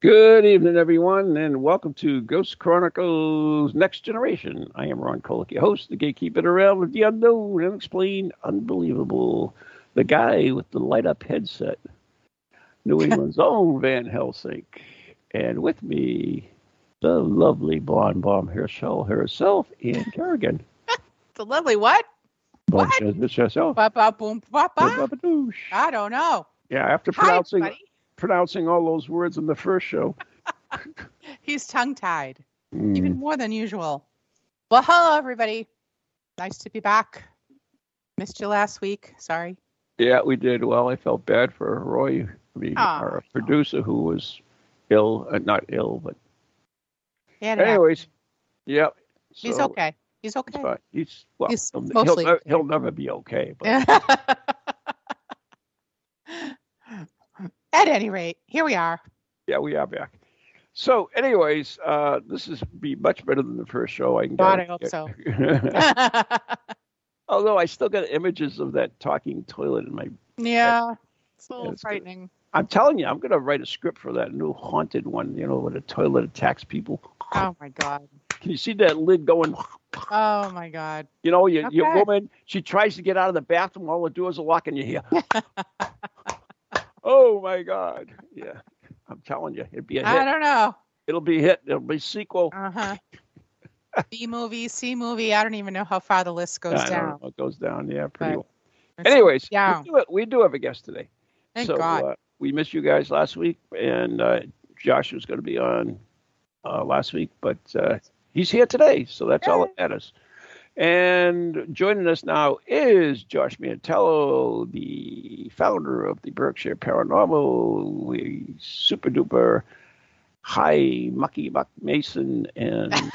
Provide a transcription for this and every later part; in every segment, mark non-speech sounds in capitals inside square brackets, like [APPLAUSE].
Good evening, everyone, and welcome to Ghost Chronicles Next Generation. I am Ron Kolek, your host, the gatekeeper around with the unknown, unexplained, unbelievable, the guy with the light up headset, New [LAUGHS] England's own Van Helsing. And with me, the lovely blonde bomb herself, herself, Ann Kerrigan. [LAUGHS] The lovely what? Bomb What? Herself. Ba ba boom ba ba. I don't know. Yeah, after pronouncing buddy. Pronouncing all those words in the first show. [LAUGHS] He's tongue tied, Mm. even more than usual. Well, hello everybody. Nice to be back. Missed you last week. Sorry. Yeah, we did. Well, I felt bad for Roy, I mean, Oh, our producer, who was ill, uh, not ill, but Yeah, it happened. anyways, yep. he's okay. He's okay. He's well. He's he'll, mostly he'll, he'll never be okay. But [LAUGHS] At any rate, here we are. yeah, we are back. So, anyways, uh, this is be much better than the first show. I can God, I hope so. [LAUGHS] [LAUGHS] Although I still got images of that talking toilet in my. yeah, it's a little it's good. frightening. I'm telling you, I'm going to write a script for that new haunted one. You know, where the toilet attacks people. Oh my god. Can you see that lid going? Oh my god. You know, your, your woman, she tries to get out of the bathroom, all the doors are locked, and you hear, [LAUGHS] oh my God. Yeah, I'm telling you, it'd be a I hit. I don't know. It'll be a hit. It'll be a sequel. Uh huh. [LAUGHS] B movie, C movie. I don't even know how far the list goes I down. know, It goes down, yeah, pretty well. Anyways, yeah. we, do, we do have a guest today. Thank so God. Uh, we missed you guys last week, and uh, Josh was going to be on uh, last week, but uh, he's here today, so that's all that matters. And joining us now is Josh Mantello, the founder of the Berkshire Paranormal, the super duper high mucky muck mason, and [LAUGHS]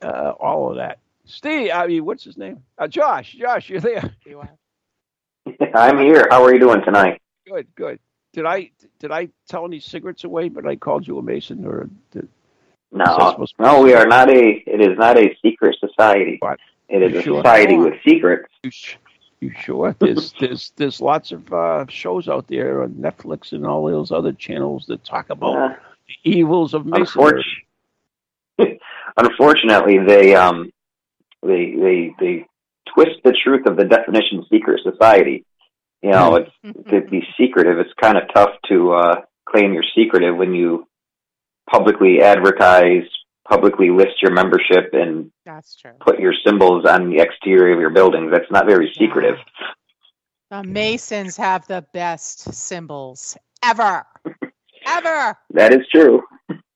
uh, all of that. Steve, I mean, what's his name? Uh, Josh. Josh, you're there. [LAUGHS] I'm here. How are you doing tonight? Good, good. Did I did I tell any secrets away? But I called you a mason, or did, So it's No, supposed to be- no, we are not a. It is not a secret society. What? It is You a sure? society with secrets. you, sh- you sure? There's [LAUGHS] there's there's lots of uh, shows out there on Netflix and all those other channels that talk about Uh, the evils of masonry. unfortunately, [LAUGHS] unfortunately, they um, they they they twist the truth of the definition of secret society. You know, it's to be secretive. It's kind of tough to uh, claim you're secretive when you publicly advertise, publicly list your membership, and That's true. put your symbols on the exterior of your buildings. That's not very secretive. The Masons have the best symbols ever, [LAUGHS] ever. That is true.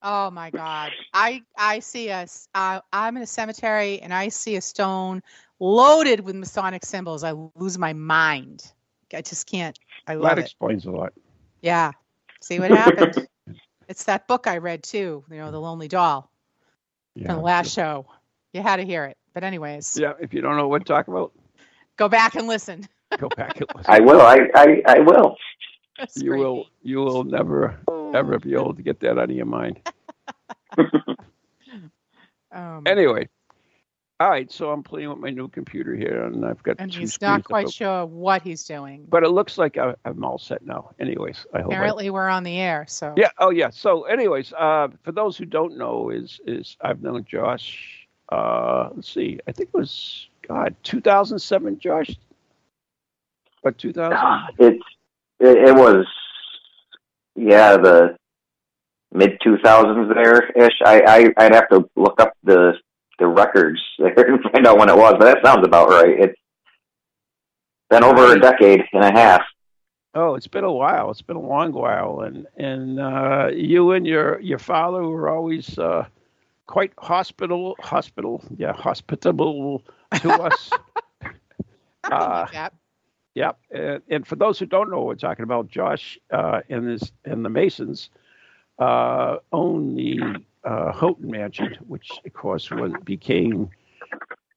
Oh my God! I I see us. Uh, I'm in a cemetery and I see a stone loaded with Masonic symbols. I lose my mind. I just can't. I love That it. explains a lot. Yeah. See what happened? [LAUGHS] it's that book I read too. You know, The Lonely Doll from the last show. You had to hear it. But anyways, Yeah. If you don't know what to talk about, go back and listen. go back and [LAUGHS] listen. I will. I, I, I will. It's you great. will you will never ever be able to get that out of your mind. [LAUGHS] [LAUGHS] Um, Anyway. All right, so I'm playing with my new computer here, and I've got and two he's not quite sure what he's doing. But it looks like I, I'm all set now. Anyways, I hope. I, Apparently, we're on the air. So yeah. Oh, yeah. So, anyways, uh, for those who don't know, is is I've known Josh. Uh, let's see. I think it was God 2007, Josh. But 2000. It's it, it was yeah the mid two thousands there ish. I, I I'd have to look up the the records there [LAUGHS] and find out when it was, but that sounds about right. It's been over a decade and a half. Oh, it's been a while. It's been a long while, and and uh, you and your your father were always uh, quite hospital hospital yeah hospitable to [LAUGHS] us. something Uh, like. Yep. And, and, for those who don't know what we're talking about, Josh uh, and his and the Masons uh, own the uh, Houghton Mansion, which of course was became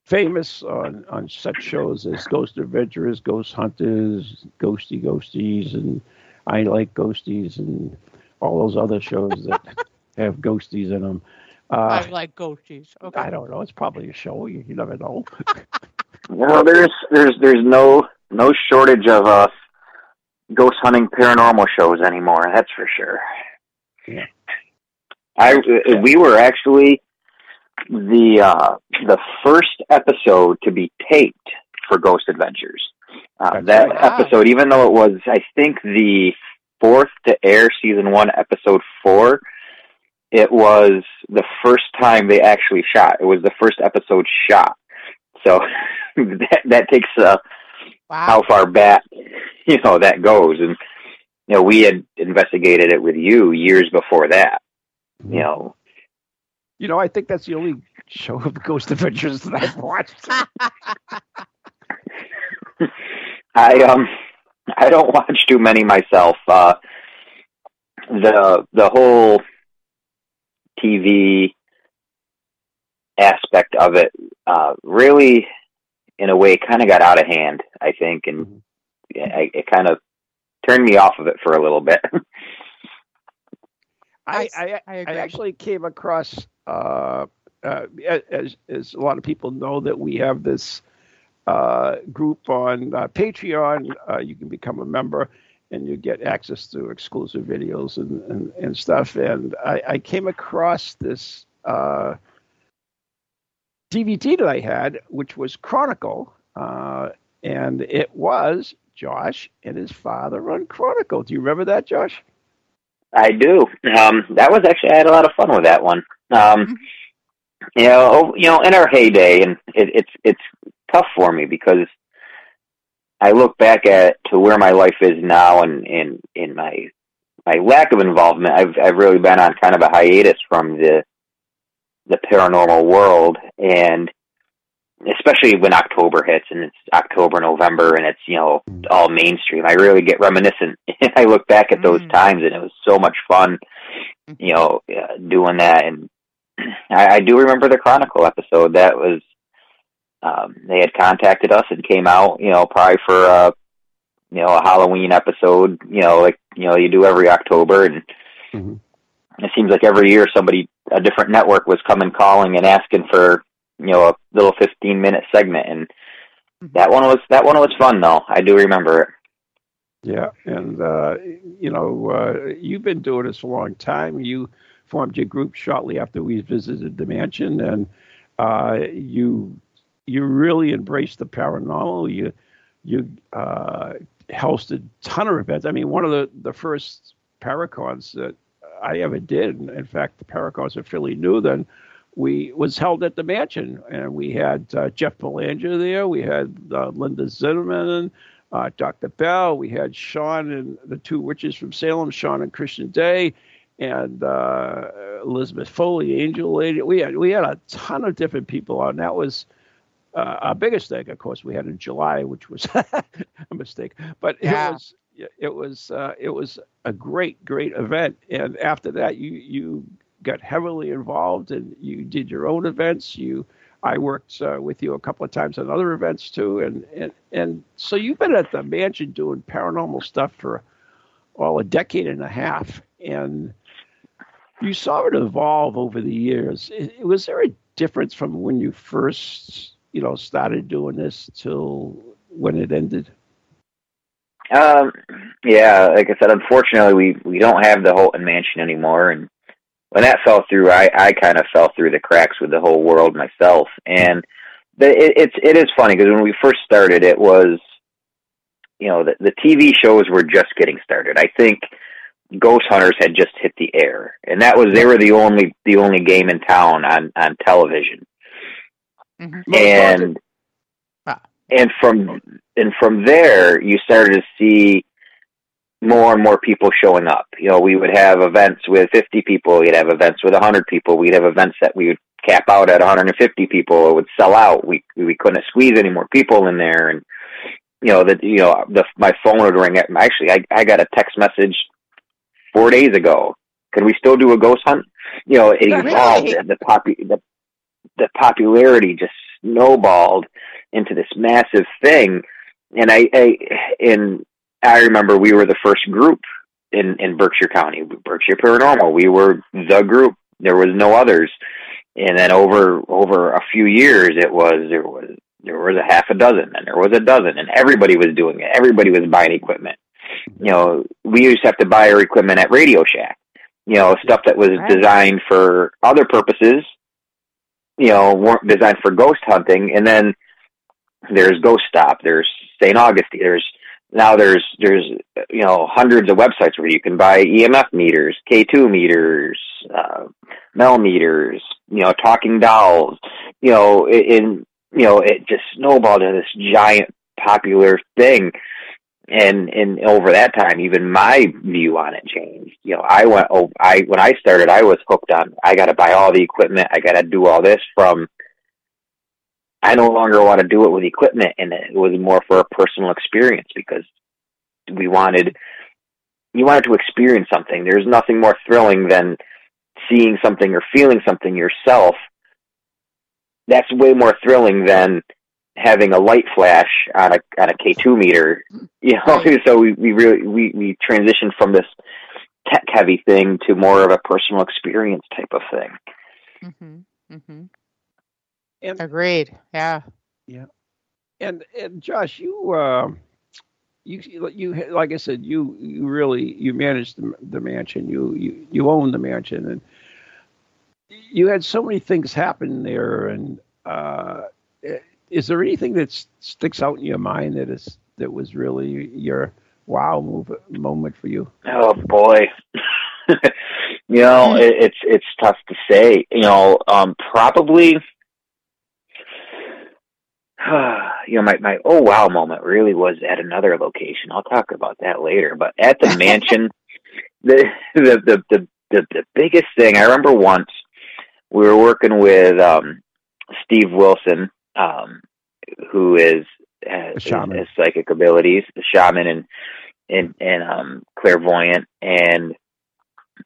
famous on, on such shows as Ghost Adventures, Ghost Hunters, Ghosty Ghosties, and I Like Ghosties, and all those other shows that [LAUGHS] have ghosties in them. Uh, I like ghosties. Okay. I don't know. It's probably a show. You, you never know. [LAUGHS] well, there's there's there's no no shortage of uh, ghost hunting paranormal shows anymore. That's for sure. Yeah. I we were actually the uh, the first episode to be taped for Ghost Adventures. Uh, that wow. episode, even though it was, I think, the fourth to air, season one, episode four, it was the first time they actually shot. It was the first episode shot. So [LAUGHS] that that takes uh, wow. how far back you know that goes, and you know we had investigated it with you years before that. You know, you know, I think that's the only show of Ghost Adventures that I've watched. [LAUGHS] I um I don't watch too many myself. Uh, the the whole TV aspect of it uh, really, in a way, kind of got out of hand. I think, and mm-hmm. it, it kind of turned me off of it for a little bit. [LAUGHS] I, I, I, I, actually came across, uh, uh, as, as a lot of people know, that we have this uh, group on uh, Patreon. Uh, you can become a member and you get access to exclusive videos and, and, and stuff. And I, I, came across this uh, DVD that I had, which was Chronicle, uh, and it was Josh and his father on Chronicle. Do you remember that, Josh? I do. Um, that was actually I had a lot of fun with that one. Um, you know, you know, in our heyday, and it, it's it's tough for me because I look back at to where my life is now, and in in my my lack of involvement, I've I've really been on kind of a hiatus from the the paranormal world, and especially when October hits and it's October, November, and it's you know all mainstream. I really get reminiscent. [LAUGHS] I look back at those mm. times, and it was so much fun, you know, uh, doing that. And [CLEARS THROAT] I, I do remember the Chronicle episode. That was um, they had contacted us and came out, you know, probably for uh, you know a Halloween episode, you know, like you know you do every October, and mm-hmm. it seems like every year somebody a different network was coming calling and asking for you know a little fifteen minute segment, and mm-hmm. that one was that one was fun though. I do remember it. Yeah, and uh, you know uh, you've been doing this a long time. You formed your group shortly after we visited the mansion, and uh, you you really embraced the paranormal. You you uh, hosted a ton of events. I mean, one of the the first Paracons that I ever did, in fact, the Paracons are fairly new then, we was held at the mansion, and we had uh, Jeff Belanger there. We had uh, Linda Zimmerman, uh, Dr. Bell. We had Sean and the two witches from Salem, Sean and Christian Day, and uh, Elizabeth Foley, Angel Lady. We had we had a ton of different people on. That was uh, our biggest thing, of course, we had in July, which was [LAUGHS] a mistake, but yeah. it was it was uh, it was a great great event. And after that, you you got heavily involved and you did your own events. You I worked uh, with you a couple of times on other events too, and and and so you've been at the mansion doing paranormal stuff for well a decade and a half, and you saw it evolve over the years. Was there a difference from when you first you know, started doing this till when it ended? Um, yeah, like I said, unfortunately, we we don't have the Houghton Mansion anymore, and when that fell through, I I kind of fell through the cracks with the whole world myself, and the, it, it's it is funny because when we first started, it was, you know, the the TV shows were just getting started. I think Ghost Hunters had just hit the air, and that was they were the only the only game in town on on television. Mm-hmm. And ah. and from and from there you started to see more and more people showing up. You know, we would have events with 50 people, we'd have events with 100 people, we'd have events that we would cap out at 150 people, it would sell out. We we couldn't squeeze any more people in there and you know that you know the my phone would ring. Actually, I I got a text message four days ago. Can we still do a ghost hunt? You know, it evolved. Really? The popu- the the popularity just snowballed into this massive thing, and I, I and I remember we were the first group in in Berkshire County, Berkshire Paranormal. We were the group. There was no others. And then over over a few years, it was there was there was a half a dozen, and there was a dozen, and everybody was doing it. Everybody was buying equipment. You know, we used to have to buy our equipment at Radio Shack. You know, stuff that was Right. designed for other purposes. You know, weren't designed for ghost hunting. And then there's Ghost Stop. There's St. Augustine. There's now there's there's you know hundreds of websites where you can buy EMF meters, K2 meters, uh, Mel meters, you know, talking dolls, you know, in you know, it just snowballed into this giant popular thing. And and over that time, even my view on it changed. You know, I went. Oh, I when I started, I was hooked on. I got to buy all the equipment. I got to do all this. From I no longer want to do it with equipment, and it was more for a personal experience because we wanted you wanted to experience something. There's nothing more thrilling than seeing something or feeling something yourself. That's way more thrilling than having a light flash on a on a K two meter. [LAUGHS] You know, Right. so we, we really we, we transitioned from this tech heavy thing to more of a personal experience type of thing. Mm-hmm. Mm-hmm. And Agreed. Yeah. Yeah. And and Josh, you uh, you you like I said, you you really you managed the, the mansion. You you you own the mansion, and you had so many things happen there. And uh, is there anything that sticks out in your mind that is that was really your wow move, moment for you? Oh boy. [LAUGHS] you know, it, it's it's tough to say. You know, um probably [SIGHS] you know, my, my oh wow moment really was at another location. I'll talk about that later. But at the [LAUGHS] mansion the, the the the the the biggest thing I remember once we were working with um Steve Wilson, um, who is has, shaman. has psychic abilities, the shaman and and and um clairvoyant and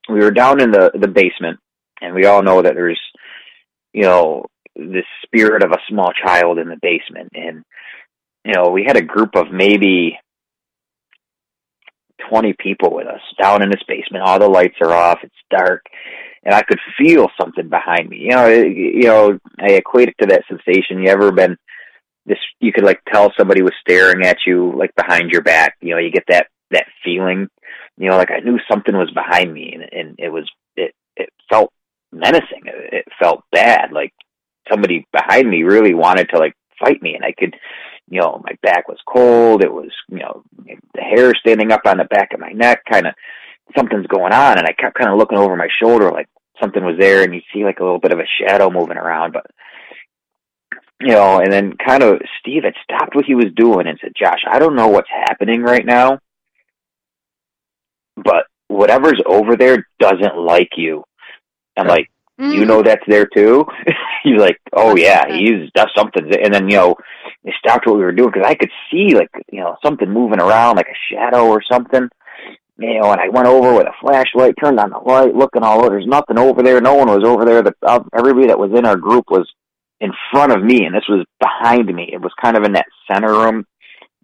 we were down in the the basement and we all know that there's you know this spirit of a small child in the basement. And you know we had a group of maybe 20 people with us down in this basement. All the lights are off. It's dark. And i could feel something behind me. You know you know i equate it to that sensation. You ever been this you could like tell somebody was staring at you like behind your back. You know you get that that feeling. You know like i knew something was behind me and, and it was it it felt menacing. It felt bad. Like somebody behind me really wanted to like fight me and i could you know my back was cold it was you know the hair standing up on the back of my neck kind of something's going on and i kept kind of looking over my shoulder like something was there and you see like a little bit of a shadow moving around but you know and then kind of steve had stopped what he was doing and said josh i don't know what's happening right now but whatever's over there doesn't like you. I'm like you mm-hmm. know that's there too. [LAUGHS] He's like, oh yeah, he's does something. And then you know, they stopped what we were doing because I could see like you know something moving around, like a shadow or something. You know, and I went over with a flashlight, turned on the light, looking all over. There's nothing over there. No one was over there. The uh, everybody that was in our group was in front of me, and this was behind me. It was kind of in that center room.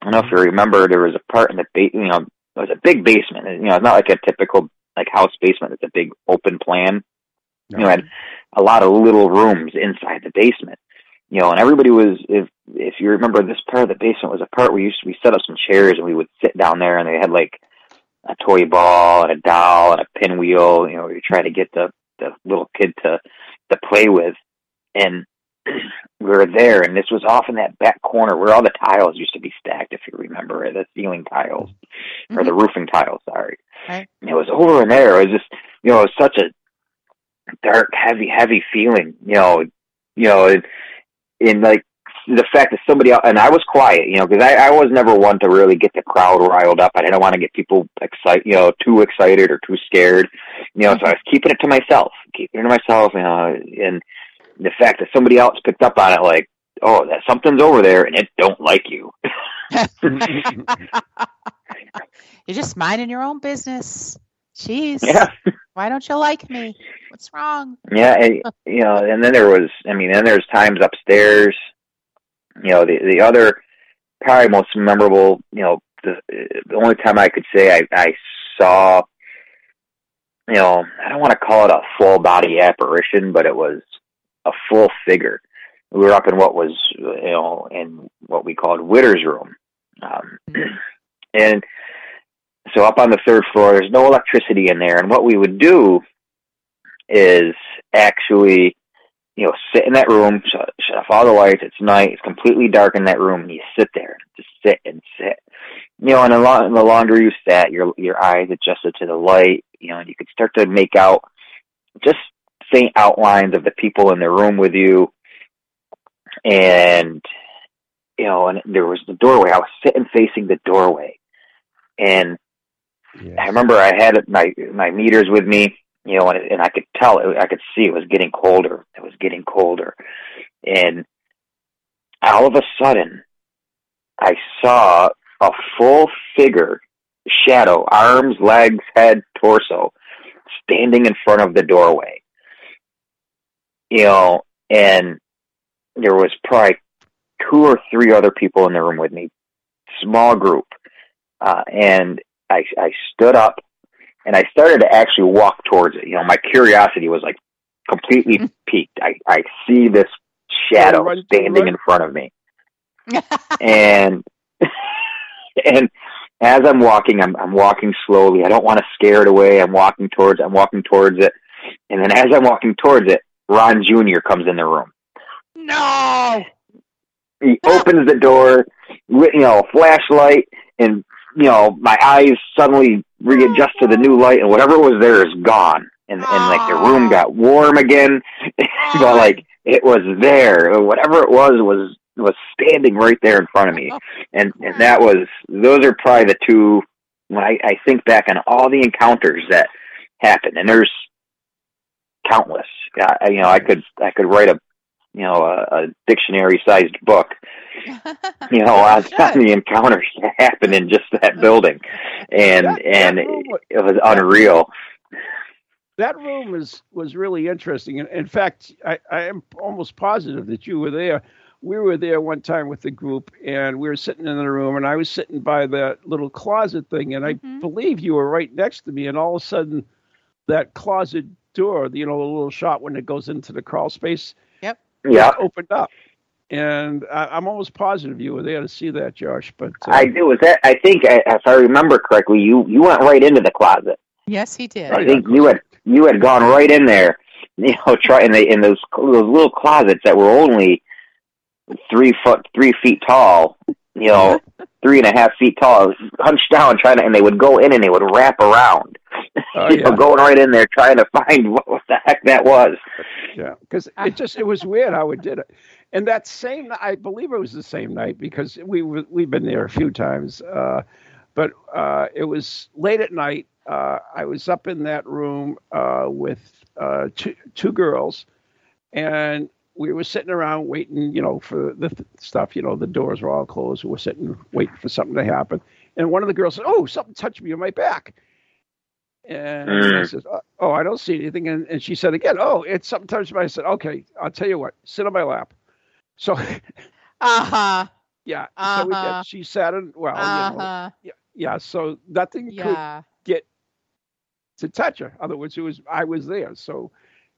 I don't know if you remember. There was a part in the ba- you know, it was a big basement. You know, it's not like a typical like house basement. It's a big open plan you know, had a lot of little rooms inside the basement. You know, and everybody was if if you remember this part of the basement was a part where we used to, we set up some chairs and we would sit down there and they had like a toy ball and a doll and a pinwheel, you know, you try to get the the little kid to to play with. And [CLEARS THROAT] we were there and this was off in that back corner where all the tiles used to be stacked, if you remember the ceiling tiles or the mm-hmm. roofing tiles, sorry. Right. And it was over in there. It was just you know, it was such a dark, heavy, heavy feeling, you know, you know, in, in like the fact that somebody else, and I was quiet, you know, because I, I was never one to really get the crowd riled up. I didn't want to get people excited, you know, too excited or too scared, you know, so I was keeping it to myself, keeping it to myself, you know, and the fact that somebody else picked up on it, like, oh, that something's over there and it don't like you. [LAUGHS] You're just minding your own business. Jeez. Yeah. Why don't you like me? What's wrong? Yeah, and you know, and then there was, I mean, then there's times upstairs. You know, the the other probably most memorable. You know, the the only time I could say I I saw. You know, I don't want to call it a full body apparition, but it was a full figure. We were up in what was, you know, in what we called Widders' room, um, and so up on the third floor, there's no electricity in there. And what we would do is actually, you know, sit in that room, shut, shut off all the lights. It's night. It's completely dark in that room, and you sit there, just sit and sit. You know, and the, lo- the longer you sat, your your eyes adjusted to the light. You know, and you could start to make out just faint outlines of the people in the room with you. And you know, and there was the doorway. I was sitting facing the doorway, and Yes. I remember I had my my meters with me, you know, and, and I could tell, it, I could see it was getting colder. It was getting colder, and all of a sudden, I saw a full figure, shadow, arms, legs, head, torso, standing in front of the doorway. You know, and there was probably two or three other people in the room with me, small group, uh, and I, I stood up and I started to actually walk towards it. You know, my curiosity was like completely [LAUGHS] peaked. I, I see this shadow Run, standing run. in front of me. [LAUGHS] And [LAUGHS] and as I'm walking, I'm I'm walking slowly. I don't want to scare it away. I'm walking towards I'm walking towards it. And then as I'm walking towards it, Ron Jr. comes in the room. no. He opens the door with you know, a flashlight and you know, my eyes suddenly readjust to the new light, and whatever was there is gone, and and like the room got warm again, [LAUGHS] but like it was there. Whatever it was was was standing right there in front of me, and and that was those are probably the two. When I, I think back on all the encounters that happened, and there's countless. I- you know, I could I could write a you know a, a dictionary sized book you know, [LAUGHS] on, on the encounters that happened in just that building, and That- that and it, room was- it was unreal. that room was was really interesting. In, in fact, I, I am almost positive that you were there. We were there one time with the group, and we were sitting in the room, and I was sitting by that little closet thing, and I Mhm. believe you were right next to me, and all of a sudden, that closet door, you know, the little shot when it goes into the crawl space, Yeah, just opened up. And I, I'm almost positive you were there to see that, Josh. But uh, I do. Was that? I think if I remember correctly, you you went right into the closet. yes, he did. I yeah, think you had you had gone right in there, [LAUGHS] you know, try in the in those those little closets that were only three foot three feet tall, you know, three and a half feet tall, hunched down trying to, and they would go in and they would wrap around, Oh, [LAUGHS] you know, going right in there trying to find what, [LAUGHS] what the heck that was. Yeah, because it just it was weird how it did it. And that same, I believe it was the same night because we we've been there a few times. Uh, but uh, it was late at night. Uh, I was up in that room uh, with uh, two two girls, and we were sitting around waiting, you know, for the th- stuff. You know, the doors were all closed. We were sitting waiting for something to happen. And one of the girls said, "Oh, something touched me on my back." And I Mm. said, "Oh, "Oh, I don't see anything." And, and she said again, "Oh, it's something touched me." I said, "Okay, I'll tell you what. Sit on my lap." So [LAUGHS] Uh huh. yeah, so we Uh-huh. did. She sat in. Well, Uh you know, huh. yeah. So nothing could Yeah. get to touch her. Other words, it was I was there. So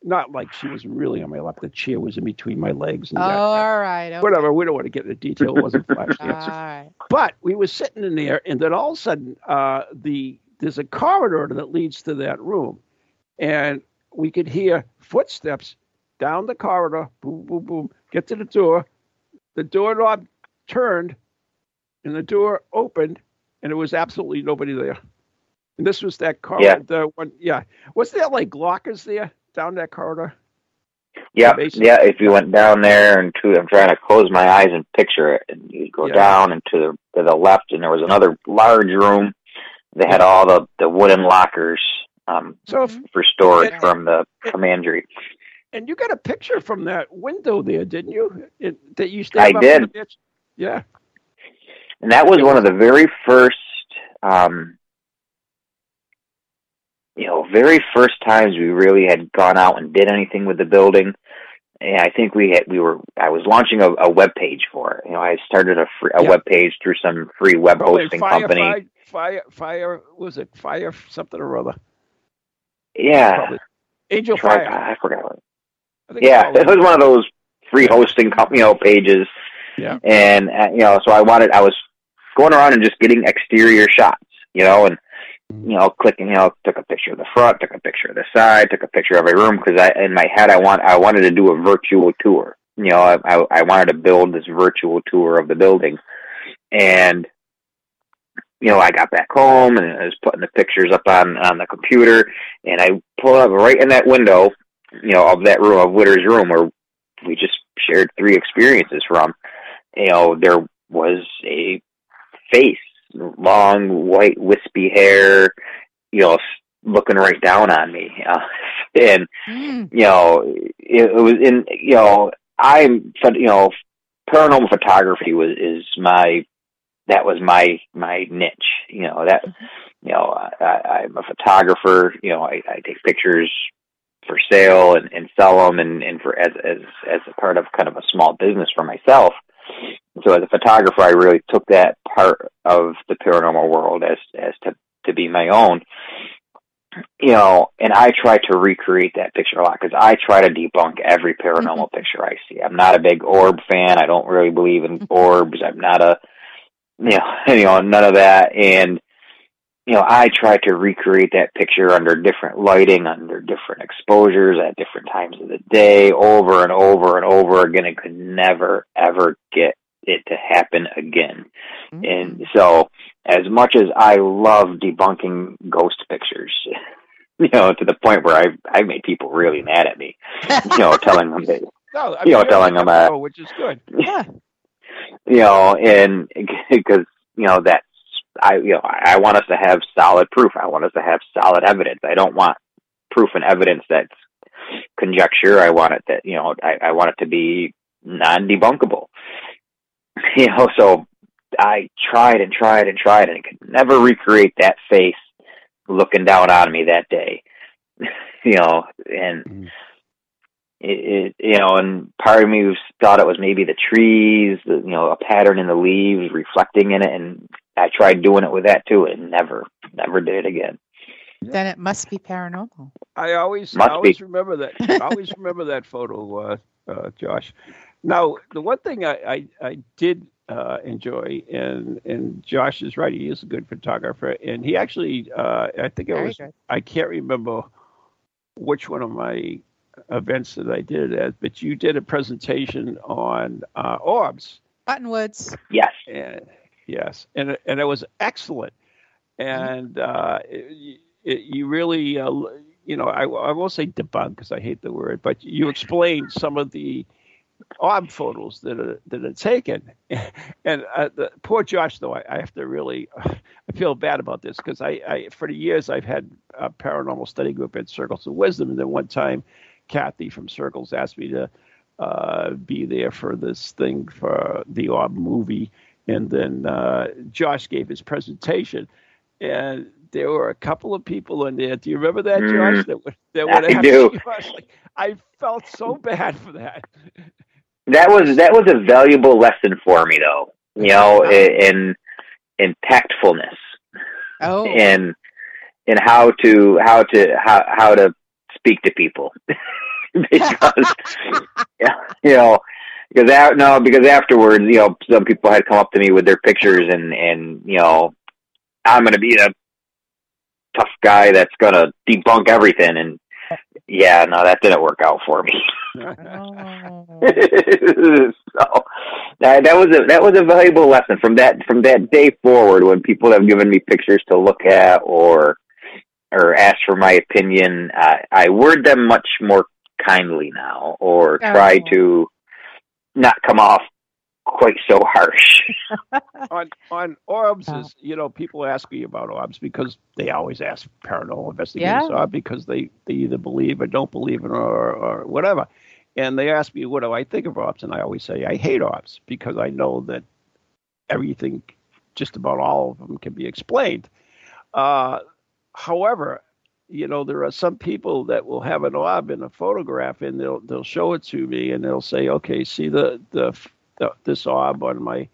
not like she was really on my lap. The chair was in between my legs and Oh, that. all right. Okay. Whatever. We don't want to get into detail. It wasn't flash [LAUGHS] All dance. right. But we were sitting in there, and then all of a sudden, uh, the there's a corridor that leads to that room, and we could hear footsteps down the corridor. Boom, boom, boom. Get to the door. The doorknob turned, and the door opened, and there was absolutely nobody there. And this was that corridor. The one, yeah. Was there like lockers there down that corridor? Yeah, yeah. If you went down there and to, I'm trying to close my eyes and picture it, and you go Yeah. down and to the to the left, and there was another large room. They had all the the wooden lockers um, So, if, for storage Yeah. from the commandery. and you got a picture from that window there, didn't you? It, that you to I did. the Yeah. and that was one of the very first, um, you know, very first times we really had gone out and did anything with the building. And I think we had, we were, I was launching a, a web page for it. You know, I started a free, a Yeah. web page through some free web Probably hosting fire, company. Fire, fire, fire, was it fire something or other? yeah. Probably. Angel Fire. I forgot. What, I yeah, it was one of those free hosting, you know, pages. Yeah. And uh, you know, so I wanted, I was going around and just getting exterior shots, you know, and you know, clicking, you know, took a picture of the front, took a picture of the side, took a picture of every room because I, in my head, I want, I wanted to do a virtual tour. You know, I, I, I wanted to build this virtual tour of the building, and you know, I got back home and I was putting the pictures up on on the computer, and I pulled up right in that window, you know, of that room of Widders' room where we just shared three experiences from. You know, there was a face, long white wispy hair, you know, looking right down on me, uh, [LAUGHS] and Mm. you know, it, it was in, you know, I'm, you know, paranormal photography was is my, that was my my niche. You know that, you know, I, I'm a photographer. You know, I, I take pictures for sale and, and sell them, and and for as as as a part of kind of a small business for myself. So as a photographer, I really took that part of the paranormal world as as to to be my own you know, and I try to recreate that picture a lot because I try to debunk every paranormal mm-hmm. picture I see. I'm not a big orb fan. I don't really believe in mm-hmm. orbs. I'm not a, you know, [LAUGHS] you know, none of that. And you know, I try to recreate that picture under different lighting, under different exposures, at different times of the day, over and over and over again, and could never ever get it to happen again. And so, as much as I love debunking ghost pictures, [LAUGHS] you know, to the point where I I made people really mad at me, you know, telling them that, [LAUGHS] No, I You know, telling them, uh, which is good. Yeah. [LAUGHS] you know, and because you know that's I you know I I want us to have solid proof. I want us to have solid evidence. I don't want proof and evidence that's conjecture. I want it that you know I, I want it to be non-debunkable. [LAUGHS] You know, so I tried and tried and tried, and could never recreate that face looking down on me that day. [LAUGHS] you know, and Mhm. it, it, you know, and part of me thought it was maybe the trees, the, you know, a pattern in the leaves reflecting in it, and I tried doing it with that too, and never, never did it again. Then it must be paranormal. I always, Must I always remember that. I always remember that photo, uh, uh, Josh. Now, the one thing I, I, I did uh, enjoy, and and Josh is right. He is a good photographer, and he actually, uh, I think it Very was, good. I can't remember which one of my events that I did it at, but you did a presentation on uh, orbs. Buttonwoods. Yes. And yes, and it- and it was excellent, and uh, it, it, you really, uh, you know, I, I won't say debunk because I hate the word, but you explained some of the orb photos that are that are taken, [LAUGHS] and uh, the poor Josh though, I, I have to really, I feel bad about this because I, I for the years I've had a paranormal study group at Circles of Wisdom, and then one time, Kathy from Circles asked me to uh, be there for this thing for the orb movie and then uh, Josh gave his presentation, and there were a couple of people in there. Do you remember that, Mm. Josh? That were that I would ask do. I, was like, I felt so bad for that. That was that was a valuable lesson for me, though. You know, i- in in tactfulness Oh. and and how to how to how how to speak to people [LAUGHS] because [LAUGHS] you know because that, no because afterwards you know some people had come up to me with their pictures and and you know I'm gonna be a tough guy that's gonna debunk everything and yeah no that didn't work out for me Oh. [LAUGHS] so that that was a that was a valuable lesson from that from that day forward when people have given me pictures to look at or or ask for my opinion I, I word them much more kindly now or try Oh. to not come off quite so harsh [LAUGHS] on on orbs Oh. is you know people ask me about orbs because they always ask paranormal investigators Yeah. because they they either believe or don't believe in or or whatever and they ask me what do i think of orbs and i always say i hate orbs because i know that everything just about all of them can be explained. Uh, however, you know, there are some people that will have an orb in a photograph and they'll they'll show it to me and they'll say, okay, see the the, the this orb on my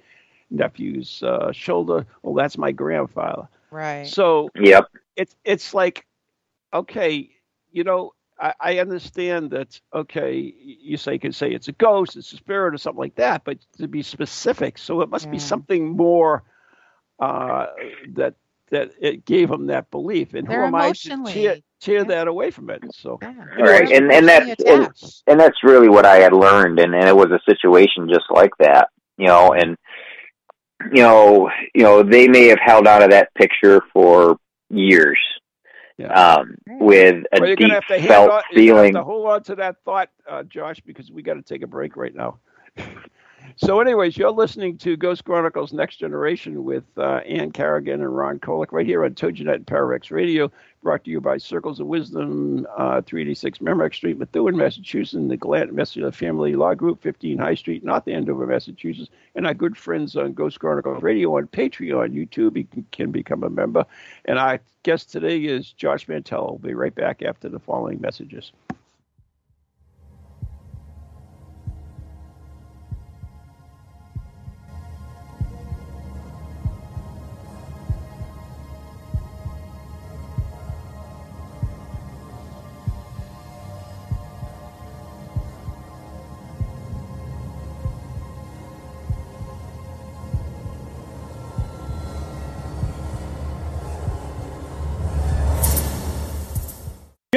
nephew's uh, shoulder. Well, that's my grandfather. Right. So Yep. it's it's like, okay, you know, I, I understand that. Okay, you say can say it's a ghost, it's a spirit, or something like that, but to be specific, so it must be something more uh, that that it gave them that belief. And They're who am I to tear, emotionally- tear yeah. that away from it? So Yeah. Right, and- and that's- and- and that's really what I had learned, and, and it was a situation just like that, you know, and you know, you know, they may have held on to that picture for years, Yeah. um, with a well, you're deep gonna have to felt on, you're gonna feeling. have to hold on to that thought, uh, Josh, because we got to take a break right now. [LAUGHS] so, anyways, you're listening to Ghost Chronicles Next Generation with uh, Ann Carrigan and Ron Kolek right here on TogiNet and ParaX Radio, brought to you by Circles of Wisdom, uh, 386 Merrimack Street, Methuen, Massachusetts, the Glant Messenger Family Law Group, 15 High Street, North Andover, Massachusetts, and our good friends on Ghost Chronicles Radio on Patreon, YouTube. You can, can become a member. And our guest today is Josh Mantel. We'll be right back after the following messages.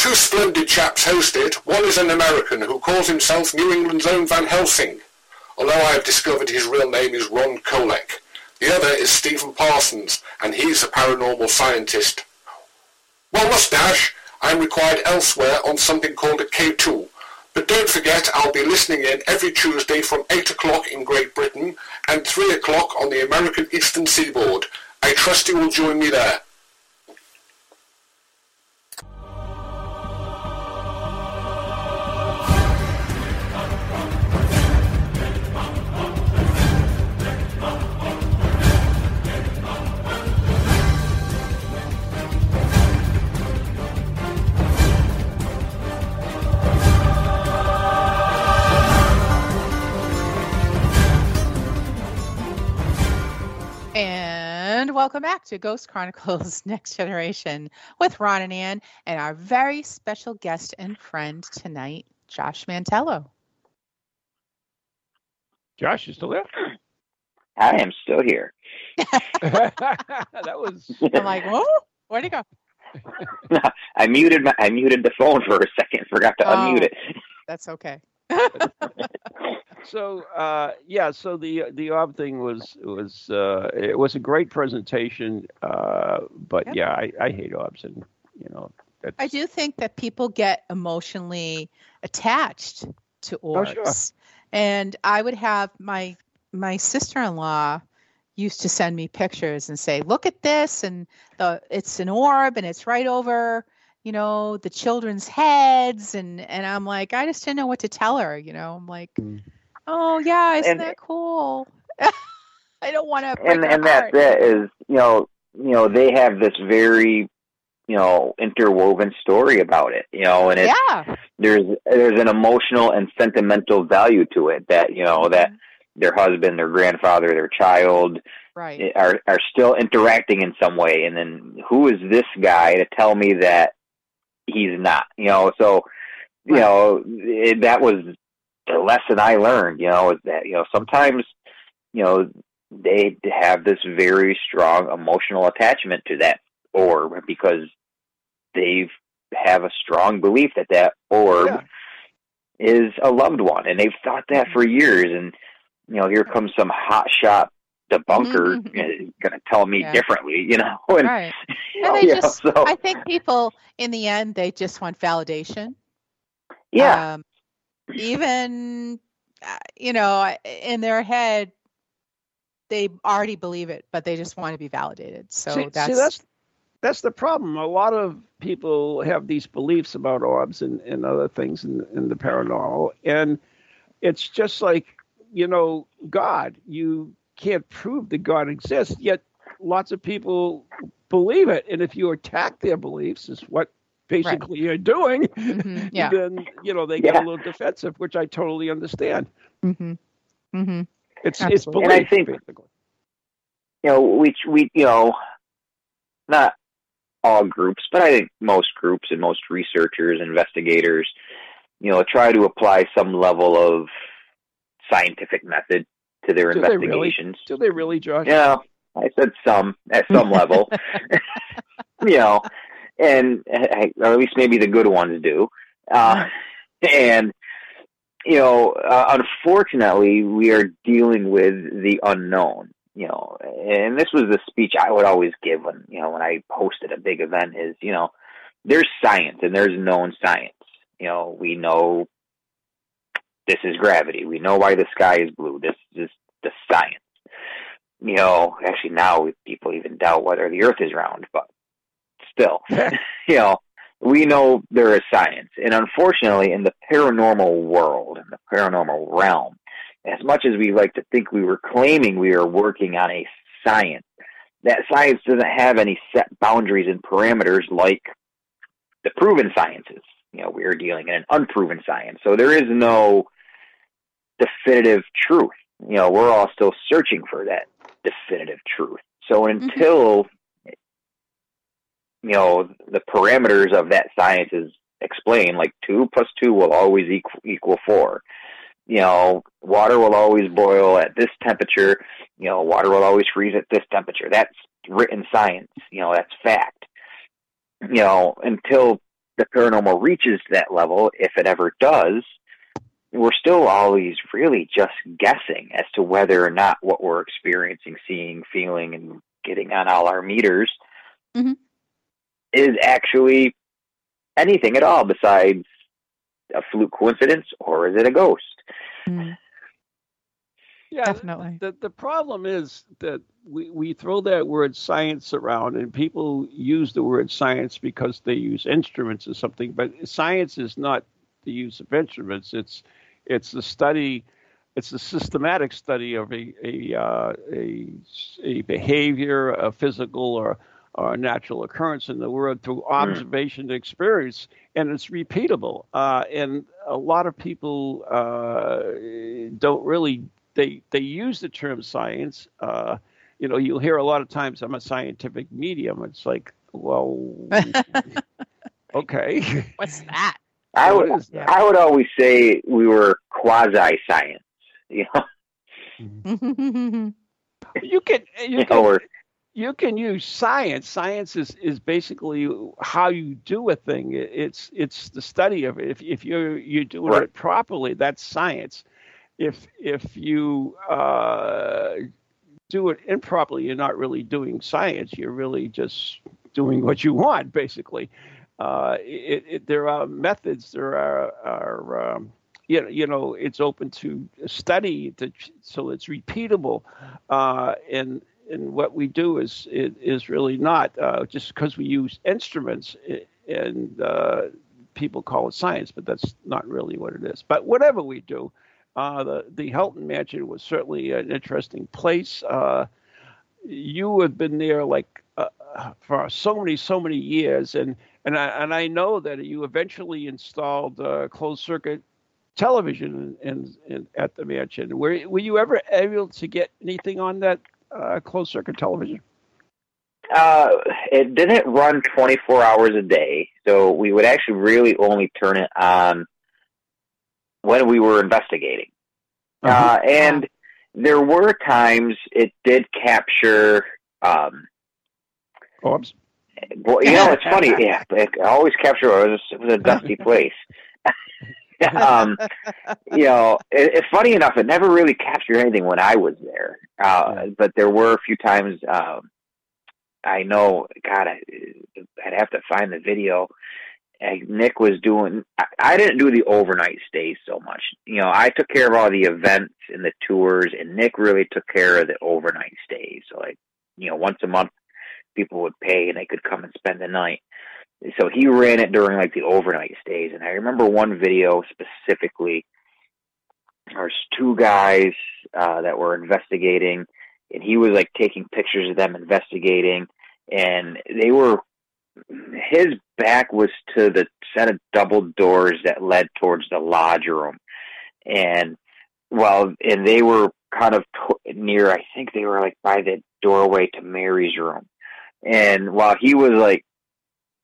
Two splendid chaps host it. One is an American who calls himself New England's own Van Helsing, although I have discovered his real name is Ron Kolek. The other is Stephen Parsons, and he's a paranormal scientist. Well, mustache, I'm required elsewhere on something called a K2. But don't forget, I'll be listening in every Tuesday from 8 o'clock in Great Britain and 3 o'clock on the American Eastern Seaboard. I trust you will join me there. And welcome back to Ghost Chronicles [LAUGHS] Next Generation with Ron and Ann and our very special guest and friend tonight, Josh Mantello. Josh, you still there? I am still here. [LAUGHS] that was [LAUGHS] I'm like, whoa, where'd he go? I muted my, I muted the phone for a second. Forgot to Oh. unmute it. That's okay. So. Uh, yeah, so the the orb thing was was uh, it was a great presentation, uh, but Yep. yeah, I, I hate orbs, and you know, that's, I do think that people get emotionally attached to Oh, orbs. sure. And I would have my my sister-in-law used to send me pictures and say, "Look at this and the it's an orb and it's right over, you know, the children's heads." And and I'm like, I just didn't know what to tell her, you know. I'm like, Mm. "Oh, yeah, isn't And- that cool?" [LAUGHS] I don't want to and and that's it is you know you know they have this very you know interwoven story about it you know and it's Yeah. there's there's an emotional and sentimental value to it that you know that mm-hmm. their husband their grandfather their child right. Eh, are are still interacting in some way, and then who is this guy to tell me that he's not? You know, so you Right. know it, that was the lesson I learned. You know, is that you know sometimes you know they have this very strong emotional attachment to that orb because they have have a strong belief that that orb Yeah. is a loved one, and they've thought that for years. And you know, here comes some hot shot debunker Mhm. going to tell me Yeah. differently. You know, [LAUGHS] and, Right. you [LAUGHS] know, And they you know, just, so I think people in the end, they just want validation. yeah, Um, even, uh, you know, in their head, they already believe it, but they just want to be validated. So see, that's, see, that's that's the problem. A lot of people have these beliefs about orbs and, and other things in, in the paranormal, and it's just like you know God. You can't prove that God exists, yet lots of people believe it, and if you attack their beliefs, is what basically you're doing. Mhm, [LAUGHS] yeah. Then you know they get Yeah. a little defensive, which I totally understand. hmm hmm It's it's Absolutely. belief, And I think- basically. you know, we we you know, not all groups, but I think most groups and most researchers, investigators, you know, try to apply some level of scientific method to their Do they really? investigations. Do they really, Josh? Yeah, I said some at some level, [LAUGHS] [LAUGHS] you know, and or at least maybe the good ones do. Uh, [LAUGHS] and you know, uh, unfortunately, we are dealing with the unknown. You know, and this was the speech I would always give when you know when I hosted a big event. Is you know, there's science and there's known science. You know, we know this is gravity. We know why the sky is blue. This is the science you know, actually now people even doubt whether the earth is round, but still, [LAUGHS] you know, we know there is science. And unfortunately, in the paranormal world, in the paranormal realm, as much as we like to think we were claiming we are working on a science, that science doesn't have any set boundaries and parameters like the proven sciences. You know, we are dealing in an unproven science. So there is no definitive truth. You know, we're all still searching for that definitive truth. So mm-hmm. until you know the parameters of that science is explained, like two plus two will always equal, equal four. You know, water will always boil at this temperature. You know, water will always freeze at this temperature. That's written science. You know, that's fact. You know, until the paranormal reaches that level, if it ever does, we're still always really just guessing as to whether or not what we're experiencing, seeing, feeling, and getting on all our meters Mhm. Is actually anything at all besides a fluke coincidence or is it a ghost? Mm, Yeah, definitely. the the problem is that we, we throw that word science around and people use the word science because they use instruments or something but science is not the use of instruments it's it's the study it's the systematic study of a a uh, a, a behavior a physical or or a natural occurrence in the world through observation and experience and it's repeatable uh, and a lot of people uh, don't really they they use the term science. Uh, you know, you'll hear a lot of times I'm a scientific medium. It's like, well, [LAUGHS] okay. What's that? I What would is that? I would always say we were quasi science. You know, You can you [LAUGHS] you know, can or you can use science. Science is, is basically how you do a thing. It's it's the study of it. If if you're you're doing Right. it properly, that's science. If if you uh, do it improperly, you're not really doing science. You're really just doing what you want, basically. Uh, it, it, there are methods. There are are um, you know, you know it's open to study to, so it's repeatable uh, and and what we do is is, really not uh, just because we use instruments and uh, people call it science, but that's not really what it is. But whatever we do, uh, the the Houghton Mansion was certainly an interesting place. Uh, you have been there like uh, for so many so many years, and and I and I know that you eventually installed uh, closed circuit television in at the mansion. Were were you ever able to get anything on that uh, closed circuit television? Uh, it didn't run 24 hours a day, so we would actually really only turn it on when we were investigating. Uh-huh. Uh, and there were times it did capture. Um, Orbs. well, you know, it's funny. [LAUGHS] Yeah, it always capture. It was, it was a dusty [LAUGHS] place. [LAUGHS] [LAUGHS] um, you know, it, it's funny enough. It never really captured anything when I was there, uh, but there were a few times. Um, I know, God, I, I'd have to find the video. And Nick was doing. I, I didn't do the overnight stays so much. You know, I took care of all the events and the tours, and Nick really took care of the overnight stays. So, like, you know, once a month, people would pay and they could come and spend the night. So he ran it during like the overnight stays, and I remember one video specifically. There's two guys uh, that were investigating, and he was like taking pictures of them investigating, and they were his back was to the set of double doors that led towards the lodge room, and well, and they were kind of near. I think they were like by the doorway to Mary's room, and while he was like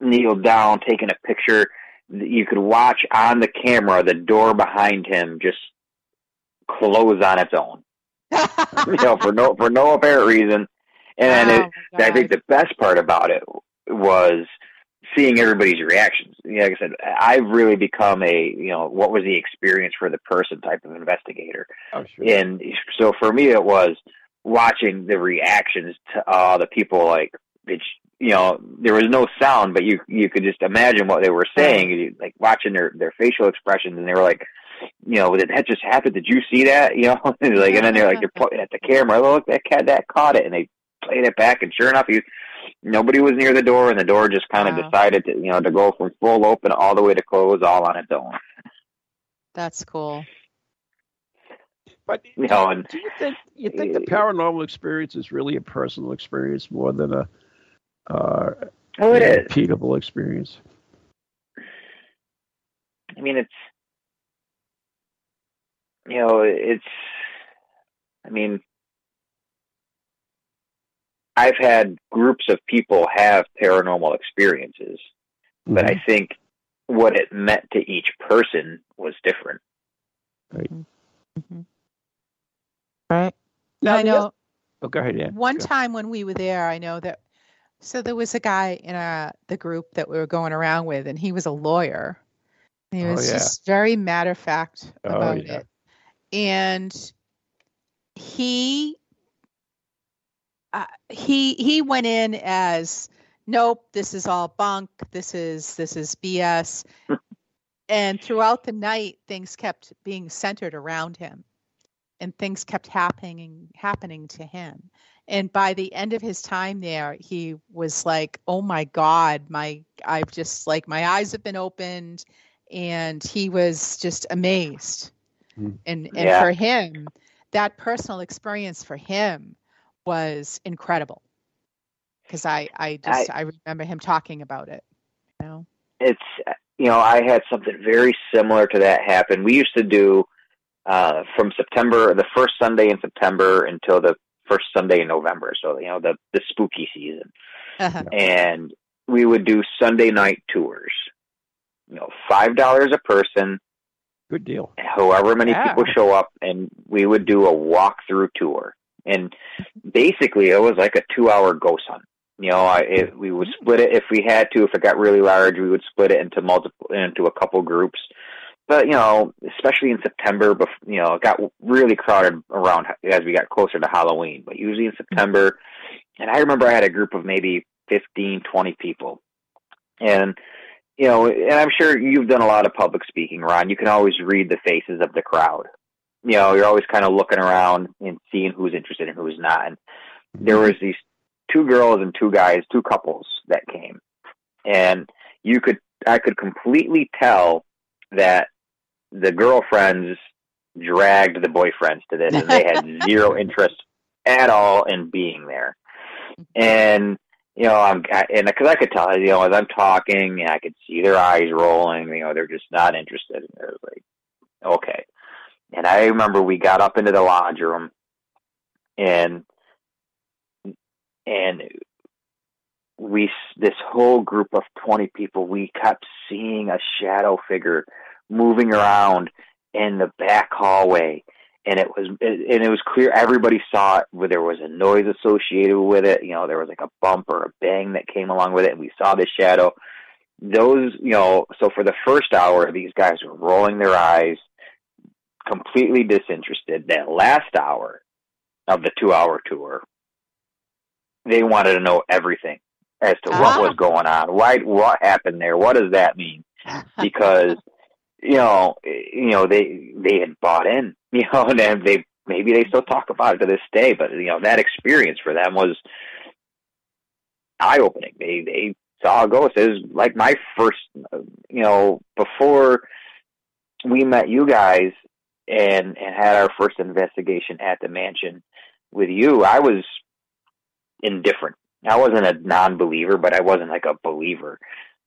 kneeled down taking a picture, you could watch on the camera the door behind him just close on its own. [LAUGHS] you know, for no for no apparent reason. And Oh, it, I think the best part about it was seeing everybody's reactions. You know, Like I said, I've really become a you know what was the experience for the person type of investigator, Oh, sure. and so for me it was watching the reactions to uh, the people like it's you know there was no sound, but you you could just imagine what they were saying, and you, like watching their their facial expressions, and they were like. You know, did that just happen? Did you see that? [LAUGHS] You know, and [LAUGHS] like, and then they're like, they're pointing at the camera. Oh, look, that cat that caught it, and they played it back, and sure enough, he nobody was near the door, and the door just kind of Wow. decided to, you know, to go from full open all the way to close, all on its own. That's cool. But You know, and do you think you think the paranormal experience is really a personal experience more than a uh, oh, it is. repeatable experience? I mean, it's you know, it's. I mean, I've had groups of people have paranormal experiences, but Mm-hmm. I think what it meant to each person was different. Right. Mm-hmm. Right. Now, I know. oth- Oh, go ahead, yeah. One Go. time when we were there, I know that. So there was a guy in our, the group that we were going around with, and he was a lawyer. And he Oh, was yeah. just very matter of fact Oh, about yeah. it. And he, uh, he, he went in as, nope, this is all bunk. This is this is BS. and throughout the night, things kept being centered around him and things kept happening happening to him and by the end of his time there he was like oh my god my i've just like my eyes have been opened and he was just amazed Hmm. and and Yeah. for him that personal experience for him was incredible because i i just I, remember him talking about it you know it's you know I had something very similar to that happen. We used to do uh, from September, the first Sunday in September until the first Sunday in November. So you know the the spooky season, uh-huh. and we would do Sunday night tours. You know, five dollars a person, Good deal. however many Yeah. people show up, and we would do a walkthrough tour. And basically, it was like a two-hour ghost hunt. You know, I, it, we would split it if we had to. If it got really large, we would split it into multiple into a couple groups. But you know, especially in September, you know, it got really crowded around as we got closer to Halloween. But usually in mm-hmm. September, and I remember I had a group of maybe fifteen, twenty people, and you know, and I'm sure you've done a lot of public speaking, Ron. You can always read the faces of the crowd. You know, you're always kind of looking around and seeing who's interested and who's not. And there mm-hmm. was these two girls and two guys, two couples that came, and you could, I could completely tell that the girlfriends dragged the boyfriends to this, and they had [LAUGHS] zero interest at all in being there. And you know, I'm I- and because I could tell, you know, as I'm talking, and I could see their eyes rolling. You know, they're just not interested. And they're like, okay. And I remember we got up into the lodge room, and and we this whole group of 20 people we kept seeing a shadow figure moving around in the back hallway. And it was and it was clear everybody saw it where there was a noise associated with it you know there was like a bump or a bang that came along with it and we saw the shadow. Those you know so for the first hour these guys were rolling their eyes completely disinterested. That last hour of the two hour tour they wanted to know everything as to Ah. what was going on. Why what happened there? What does that mean? [LAUGHS] Because you know you know they they had bought in [LAUGHS] you know and they maybe they still talk about it to this day but you know that experience for them was eye opening they they saw a ghost. It was like my first you know before we met you guys and and had our first investigation at the mansion with you i was indifferent. I wasn't a non-believer but i wasn't like a believer.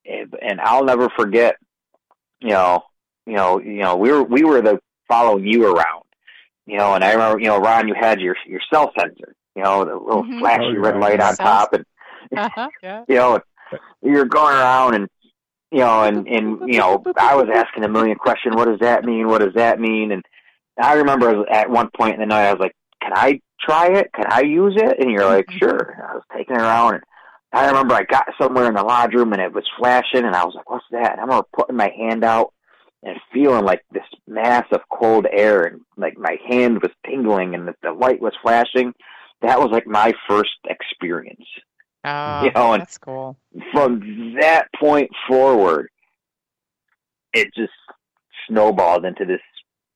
And, and i'll never forget you know you know you know we were we were the following you around you know and i remember you know ron you had your your cell sensor you know the little Mhm. flashy Oh, red light on Cells. top and [LAUGHS] Uh-huh, yeah. you know, you're going around and you know, and and you know, I was asking a million questions. What does that mean? What does that mean? And I remember at one point in the night, I was like, "Can I try it? Can I use it?" And you're like, "Sure." And I was taking it around, and I remember I got somewhere in the lodge room and it was flashing, and I was like, "What's that?" And I remember putting my hand out and feeling like this mass of cold air, and like my hand was tingling, and the, the light was flashing. That was like my first experience Oh, You know, and- that's cool. from that point forward, it just snowballed into this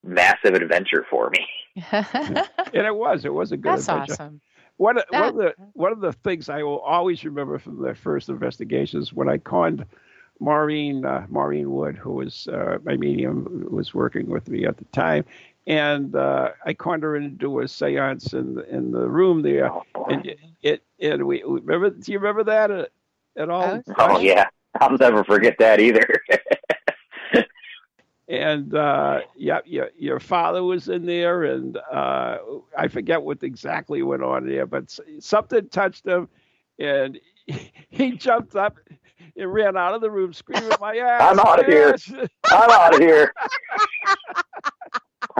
massive adventure for me. [LAUGHS] And it was. It was a good that's adventure. awesome. One, of- one of the one of the things I will always remember from the first investigations when I conned Maureen uh, Maureen Wood, who was uh, my medium, was working with me at the time, and uh, I conned her into a séance in the, in the room there. Oh. And it, it and we we- remember. Do you remember that at, at all? Oh, oh yeah, I'll never forget that either. [LAUGHS] and uh, yeah, your your father was in there, and uh, I forget what exactly went on there, but something touched him, and [LAUGHS] he jumped up and ran out of the room screaming, "My [LAUGHS] ass! I'm out of here." I'm out of here.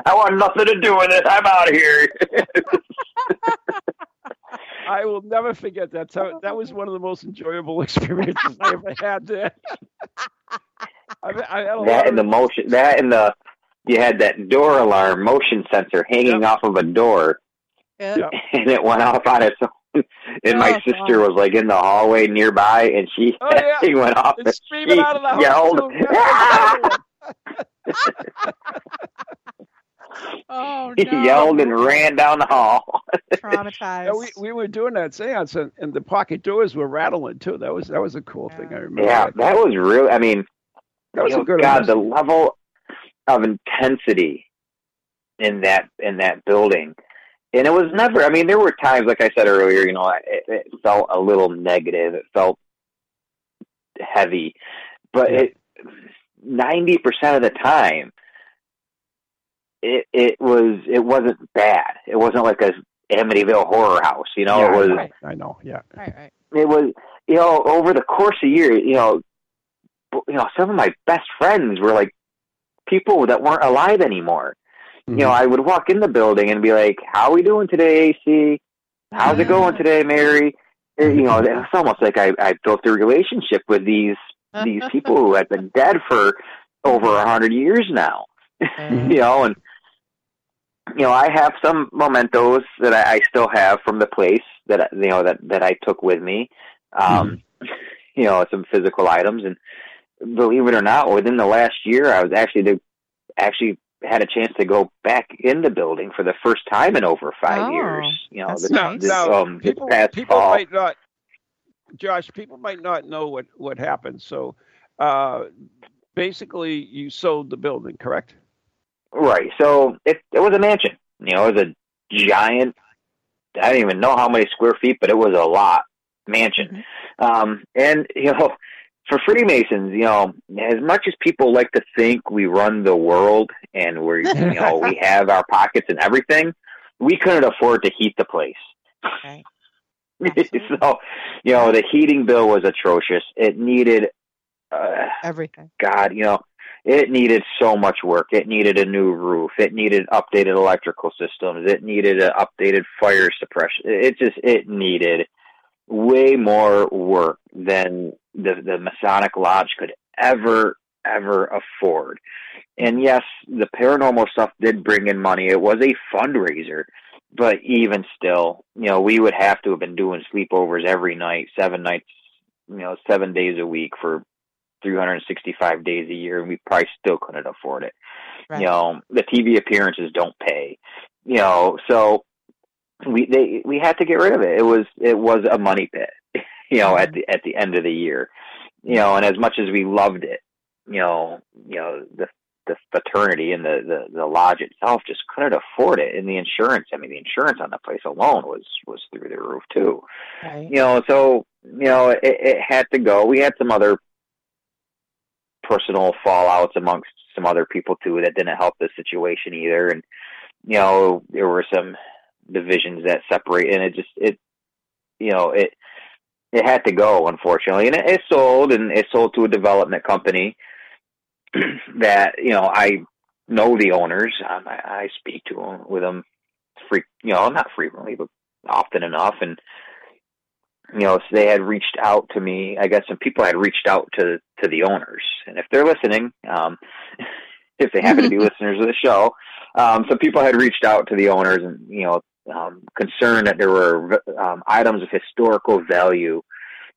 I want nothing to do with it. I'm out of here. [LAUGHS] I will never forget that. So that was one of the most enjoyable [LAUGHS] experiences I ever had there. I, I had a lot that of and the motion. That and the you had that door alarm motion sensor hanging Yep. off of a door, Yeah. Yeah. and it went off on its own. And my Oh, sister God. was like in the hallway nearby, and she Oh, yeah. [LAUGHS] she went off. and screaming out of the house. yelled. too. Yeah, that was Oh He yelled and ran down the hall. [LAUGHS] Traumatized. Yeah, we, we were doing that seance, and, and the pocket doors were rattling too. That was that was a cool thing. I remember. Yeah, that. that was real. I mean, That was a good God, the level of intensity in that in that building, and it was never. I mean, there were times, like I said earlier, you know, it, it felt a little negative. It felt heavy, but Yeah. it ninety percent of the time, it it was it wasn't bad. It wasn't like a Amityville horror house. You know, Yeah, it was I know, I know. Yeah. Right, right. it was you know over the course of years you know you know some of my best friends were like people that weren't alive anymore you know i would walk in the building and be like how are we doing today ac how's it going today mary? Eh, you know it's almost like i i built a relationship with these these people who had been dead for over a hundred years now. Uh, [LAUGHS] you know, and you know, I have some mementos that I, I still have from the place that I- you know that that I took with me. Um, [LAUGHS] You know, some physical items, and believe it or not, within the last year, I was actually the actually had a chance to go back in the building for the first time in over five Oh, years. You know, this, nice. this, now um, this people past people fall. might not, Josh. People might not know what what happened. So, uh, basically, you sold the building, correct? Right. So it it was a mansion. You know, it was a giant. I don't even know how many square feet, but it was a lot mansion. Um, and you know, for Freemasons, you know, as much as people like to think we run the world and we're you [LAUGHS] know we have our pockets and everything, we couldn't afford to heat the place. Right. [LAUGHS] so, you know, the heating bill was atrocious. It needed uh, Everything. God, you know, it needed so much work. It needed a new roof. It needed updated electrical systems. It needed an updated fire suppression. It just it needed way more work than the the Masonic Lodge could ever ever afford. And yes, the paranormal stuff did bring in money. It was a fundraiser, but even still, you know, we would have to have been doing sleepovers every night, seven nights, you know, seven days a week for 365 days a year, and we probably still couldn't afford it. Right. You know, the TV appearances don't pay. You know, so we they we had to get rid of it. It was it was a money pit. [LAUGHS] You know, at the at the end of the year. You know, and as much as we loved it, you know, you know the the fraternity and the, the the lodge itself just couldn't afford it, and the insurance. I mean, the insurance on the place alone was was through the roof too. Right. You know, so you know it, it had to go. We had some other personal fallouts amongst some other people too that didn't help the situation either, and you know there were some divisions that separate, and it just it you know it it had to go unfortunately, and it, it sold and it sold to a development company [CLEARS THROAT] that you know I know the owners. Um, I, I speak to them with them, free, you know, not frequently, but often enough. And you know, so they had reached out to me. I guess some people had reached out to to the owners, and if they're listening, um, [LAUGHS] if they happen to be [LAUGHS] listeners of the show, um, some people had reached out to the owners, and you know, um, concerned that there were um, items of historical value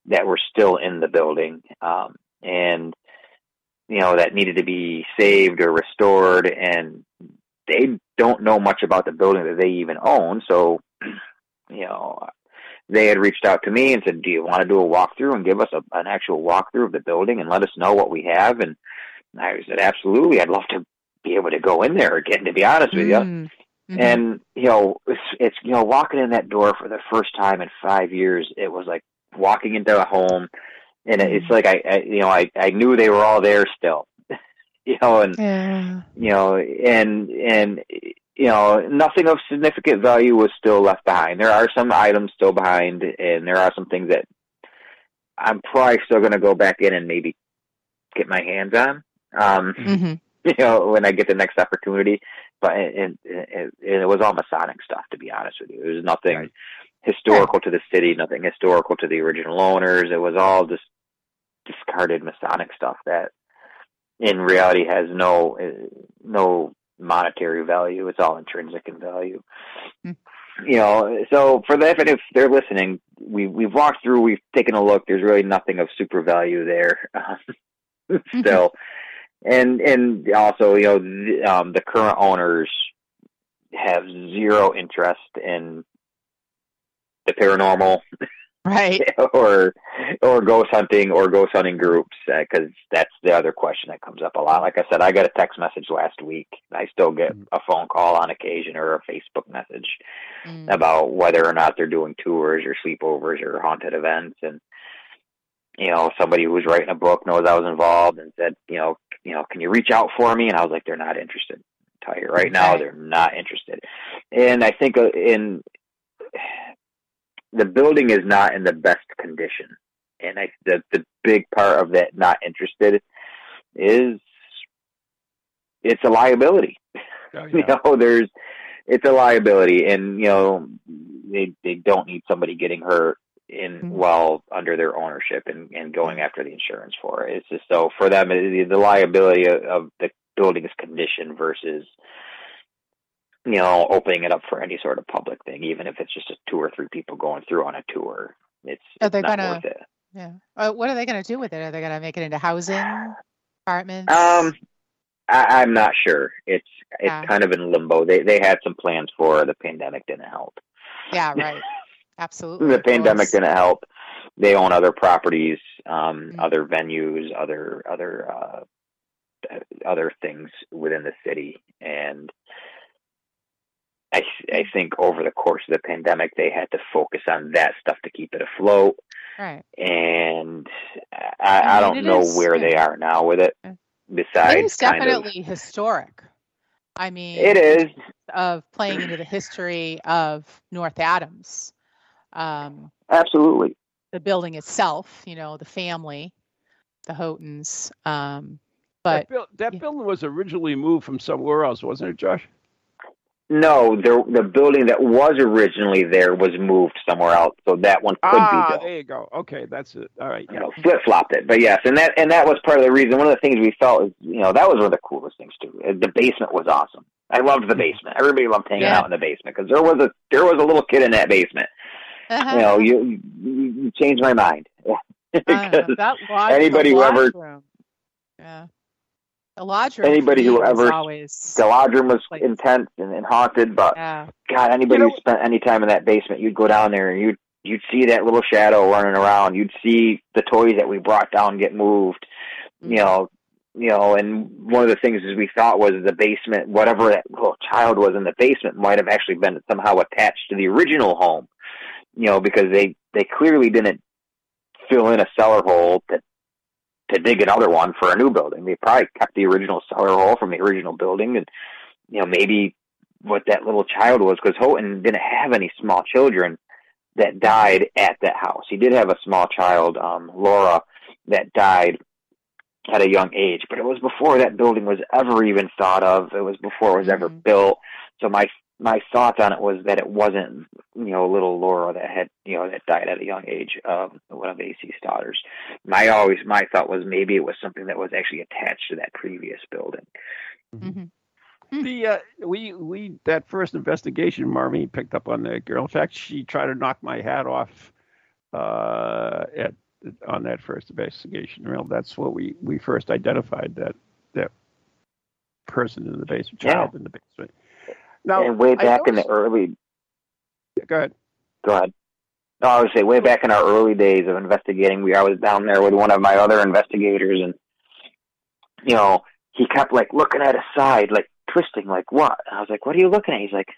that were still in the building, um, and you know that needed to be saved or restored, and they don't know much about the building that they even own. So, you know, they had reached out to me and said, "Do you want to do a walkthrough and give us a, an actual walkthrough of the building and let us know what we have?" And I said, "Absolutely, I'd love to be able to go in there again." To be honest with you, Mm. Mhm. and you know, it's, it's you know, walking in that door for the first time in five years, it was like walking into a home, and it- it's like I, I you know, I I knew they were all there still, [LAUGHS] you know, and yeah. you know, and and you know, nothing of significant value was still left behind. There are some items still behind, and there are some things that I'm probably still going to go back in and maybe get my hands on. Um, hmm [LAUGHS] you know, when I get the next opportunity. But and, and, and it was all Masonic stuff, to be honest with you. It was nothing Right. historical to the city, nothing historical to the original owners. It was all just discarded Masonic stuff that, in reality, has no no monetary value. It's all intrinsic in value. Hmm. You know, so for that, if they're listening, we we've walked through, we've taken a look. There's really nothing of super value there. [LAUGHS] Still, and and also you know the, um, the current owners have zero interest in the paranormal Right. [LAUGHS] or or ghost hunting or ghost hunting groups because that's the other question that comes up a lot. Like I said, I got a text message last week. I still get a phone call on occasion or a Facebook message Mm. about whether or not they're doing tours or sleepovers or haunted events and you know somebody who was writing a book knows I was involved and said you know you know can you reach out for me? And I was like they're not interested. I'll tell you right now they're not interested. And I think uh, in the building is not in the best condition. And I the the big part of that not interested is it's a liability. Oh, [LAUGHS] you know there's it's a liability. And you know they they don't need somebody getting hurt in Mhm. while under their ownership and and going after the insurance for it it's just so for them the, the liability of, of the building's condition versus you know opening it up for any sort of public thing even if it's just a two or three people going through on a tour it's, Are they not gonna- worth it Yeah. Uh, what are they going to do with it? Are they going to make it into housing, apartments? Um, I, I'm not sure. It's it's Yeah. kind of in limbo. They they had some plans for the pandemic didn't help. yeah, right. Absolutely. The pandemic didn't help. They own other properties, um, Mhm. other venues, other other uh, other things within the city, and I I think over the course of the pandemic, they had to focus on that stuff to keep it afloat. Right. And I, I I don't know is- where they are now with it. Besides, It is kind of, definitely historic. I mean, it is. of playing into the history of North Adams. Um, Absolutely. the building itself, you know, the family, the Houghtons. Um, but that, buil- that yeah. building was originally moved from somewhere else, wasn't it, Josh? No, there, the building that was originally there was moved somewhere else, so that one could ah, be built. there you go. Okay, that's it. All right. you know, flip flopped it. But yes, and that and that was part of the reason. One of the things we felt is, you know, that was one of the coolest things too. The basement was awesome. I loved the basement. Everybody loved hanging Yeah. out in the basement because there was a there was a little kid in that basement. You know, you you, you changed my mind. I [LAUGHS] Because that lodge, anybody who ever- room. yeah, the lodge room. Anybody who ever- always the lodge room was intense and, and haunted, but yeah, God, anybody You know- who spent any time in that basement, you'd go down there and you'd you'd see that little shadow running around. You'd see the toys that we brought down get moved. Mm-hmm. You know, you know, and one of the things is we thought was the basement, whatever that little child was in the basement, might have actually been somehow attached to the original home. You know, because they they clearly didn't fill in a cellar hole to to dig another one for a new building. They probably kept the original cellar hole from the original building, and you know maybe what that little child was because Houghton didn't have any small children that died at that house. He did have a small child, um, Laura, that died at a young age, but it was before that building was ever even thought of. It was before it was ever Mhm. built. So my my thoughts on it was that it wasn't you know a little Laura that had you know that died at a young age, um, one of AC's daughters. My always my thought was maybe it was something that was actually attached to that previous building. hmm The uh, we we that first investigation, Marmy picked up on that girl. In fact, she tried to knock my hat off uh, at on that first investigation. Well, that's what we we first identified that that person in the basement, Yeah. child in the basement. Now, and way back in the early go ahead. Go ahead. No, I would say way back in our early days of investigating, we I was down there with one of my other investigators, and you know he kept like looking at his side, like twisting, like what? And I was like, "What are you looking at?" He's like,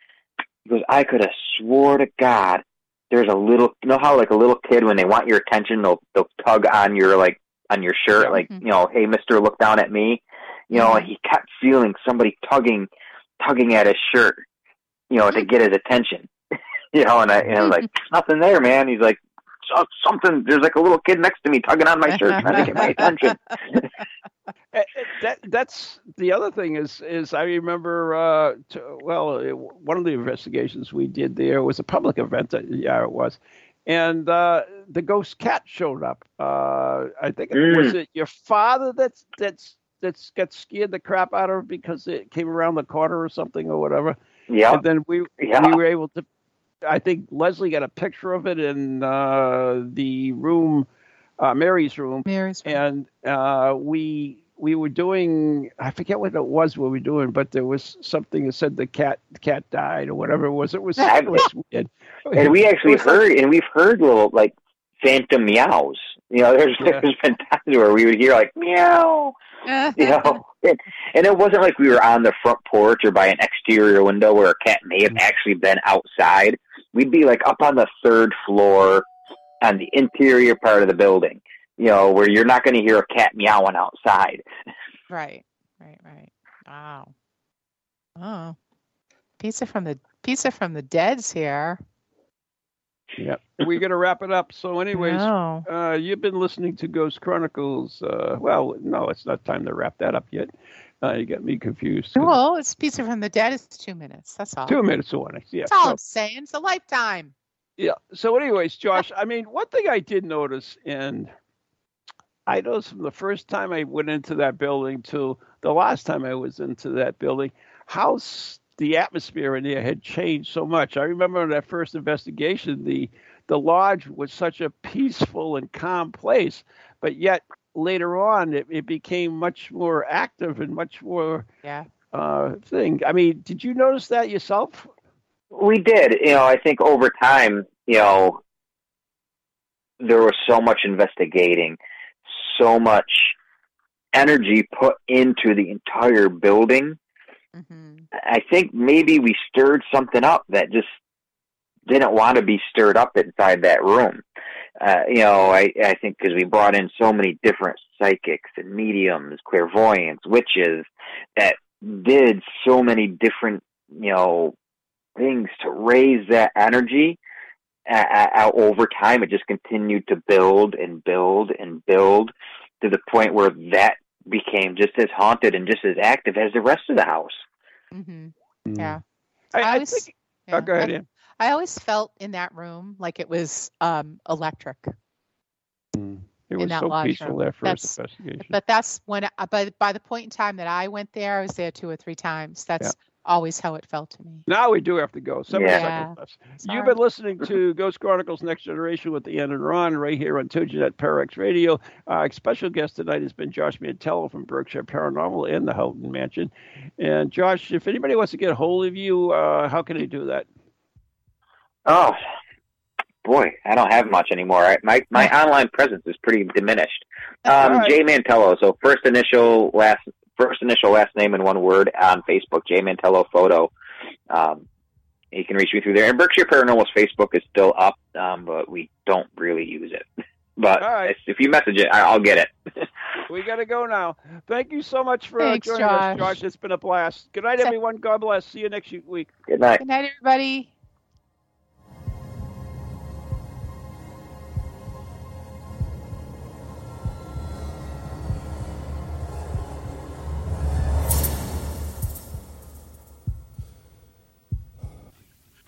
"He goes, I could have swore to God, there's a little. You know how like a little kid when they want your attention, they'll they'll tug on your like on your shirt, like Mhm. you know, hey Mister, look down at me. You know, and he kept feeling somebody tugging, tugging at his shirt, you know, to get his attention. [LAUGHS] you know, and I, and I was like, nothing there, man." He's like, "Something." There's like a little kid next to me tugging on my shirt, trying to get my [LAUGHS] attention. Uh, [LAUGHS] uh, that that's the other thing is is I remember uh, to, well uh, one of the investigations we did there was a public event that, yeah it was and uh, the ghost cat showed up uh, I think it was it your father that's that's that's got scared the crap out of because it came around the corner or something or whatever Yeah, and then we yeah. we were able to I think Leslie got a picture of it in uh, the room uh, Mary's room Mary's room. and uh, we we were doing I forget what it was we were doing, but there was something that said the cat the cat died or whatever it was. It was, [LAUGHS] it was weird. and we actually It like- heard, and we've heard little like phantom meows. You know, there's Yeah. there's been times where we would hear like meow, [LAUGHS] you know, and, and it wasn't like we were on the front porch or by an exterior window where a cat may have mm. actually been outside. We'd be like up on the third floor on the interior part of the building, you know, where you're not going to hear a cat meowing outside. Right, right, right. Wow. Oh, pizza from the pizza from the dead's here. Yeah, [LAUGHS] we're gonna wrap it up. So, anyways, No. uh, you've been listening to Ghost Chronicles. Uh, well, no, it's not time to wrap that up yet. Uh, you got me confused. Well, it's pizza from the dead. It's two minutes. That's all. Two minutes away. Yeah. That's all so- I'm saying. It's a lifetime. Yeah. So, anyways, Josh, I mean, one thing I did notice, and I noticed from the first time I went into that building to the last time I was into that building, how s- the atmosphere in there had changed so much. I remember in that first investigation, the the lodge was such a peaceful and calm place, but yet later on, it, it became much more active and much more Yeah. uh, thing. I mean, did you notice that yourself? We did. You know, I think over time, you know, there was so much investigating, so much energy put into the entire building. hmm I think maybe we stirred something up that just didn't want to be stirred up inside that room. Uh, you know, I, I think because we brought in so many different psychics and mediums, clairvoyants, witches that did so many different, you know, things to raise that energy. uh, over time, it just continued to build and build and build to the point where that became just as haunted and just as active as the rest of the house. Hmm Mm. Yeah. I, I, always- think. yeah. Oh, go ahead, I. I always felt in that room like it was um, electric. Mm. It was so peaceful room. that first That's- investigation. But that's when, I, by by the point in time that I went there, I was there two or three times. That's always how it felt to me. Now we do have to go. Seven Yeah. seconds left. You've been listening to [LAUGHS] Ghost Chronicles Next Generation with Ian and Ron right here on Toginet ParaX Radio. Our special guest tonight has been Josh Mantello from Berkshire Paranormal and the Houghton Mansion. And Josh, if anybody wants to get a hold of you, uh, how can they do that? Oh boy, I don't have much anymore. I, my my [LAUGHS] online presence is pretty diminished. Um, All right. Jay Mantello. So first initial last first initial last name in one word on Facebook. Jay Mantello photo. Um, you can reach me through there. And Berkshire Paranormal's Facebook is still up, um, but we don't really use it. [LAUGHS] But All right. if you message it, I- I'll get it. [LAUGHS] We got to go now. Thank you so much for uh, Thanks, joining Josh. us, Josh. It's been a blast. Good night, everyone. God bless. See you next week. Good night. Good night, everybody.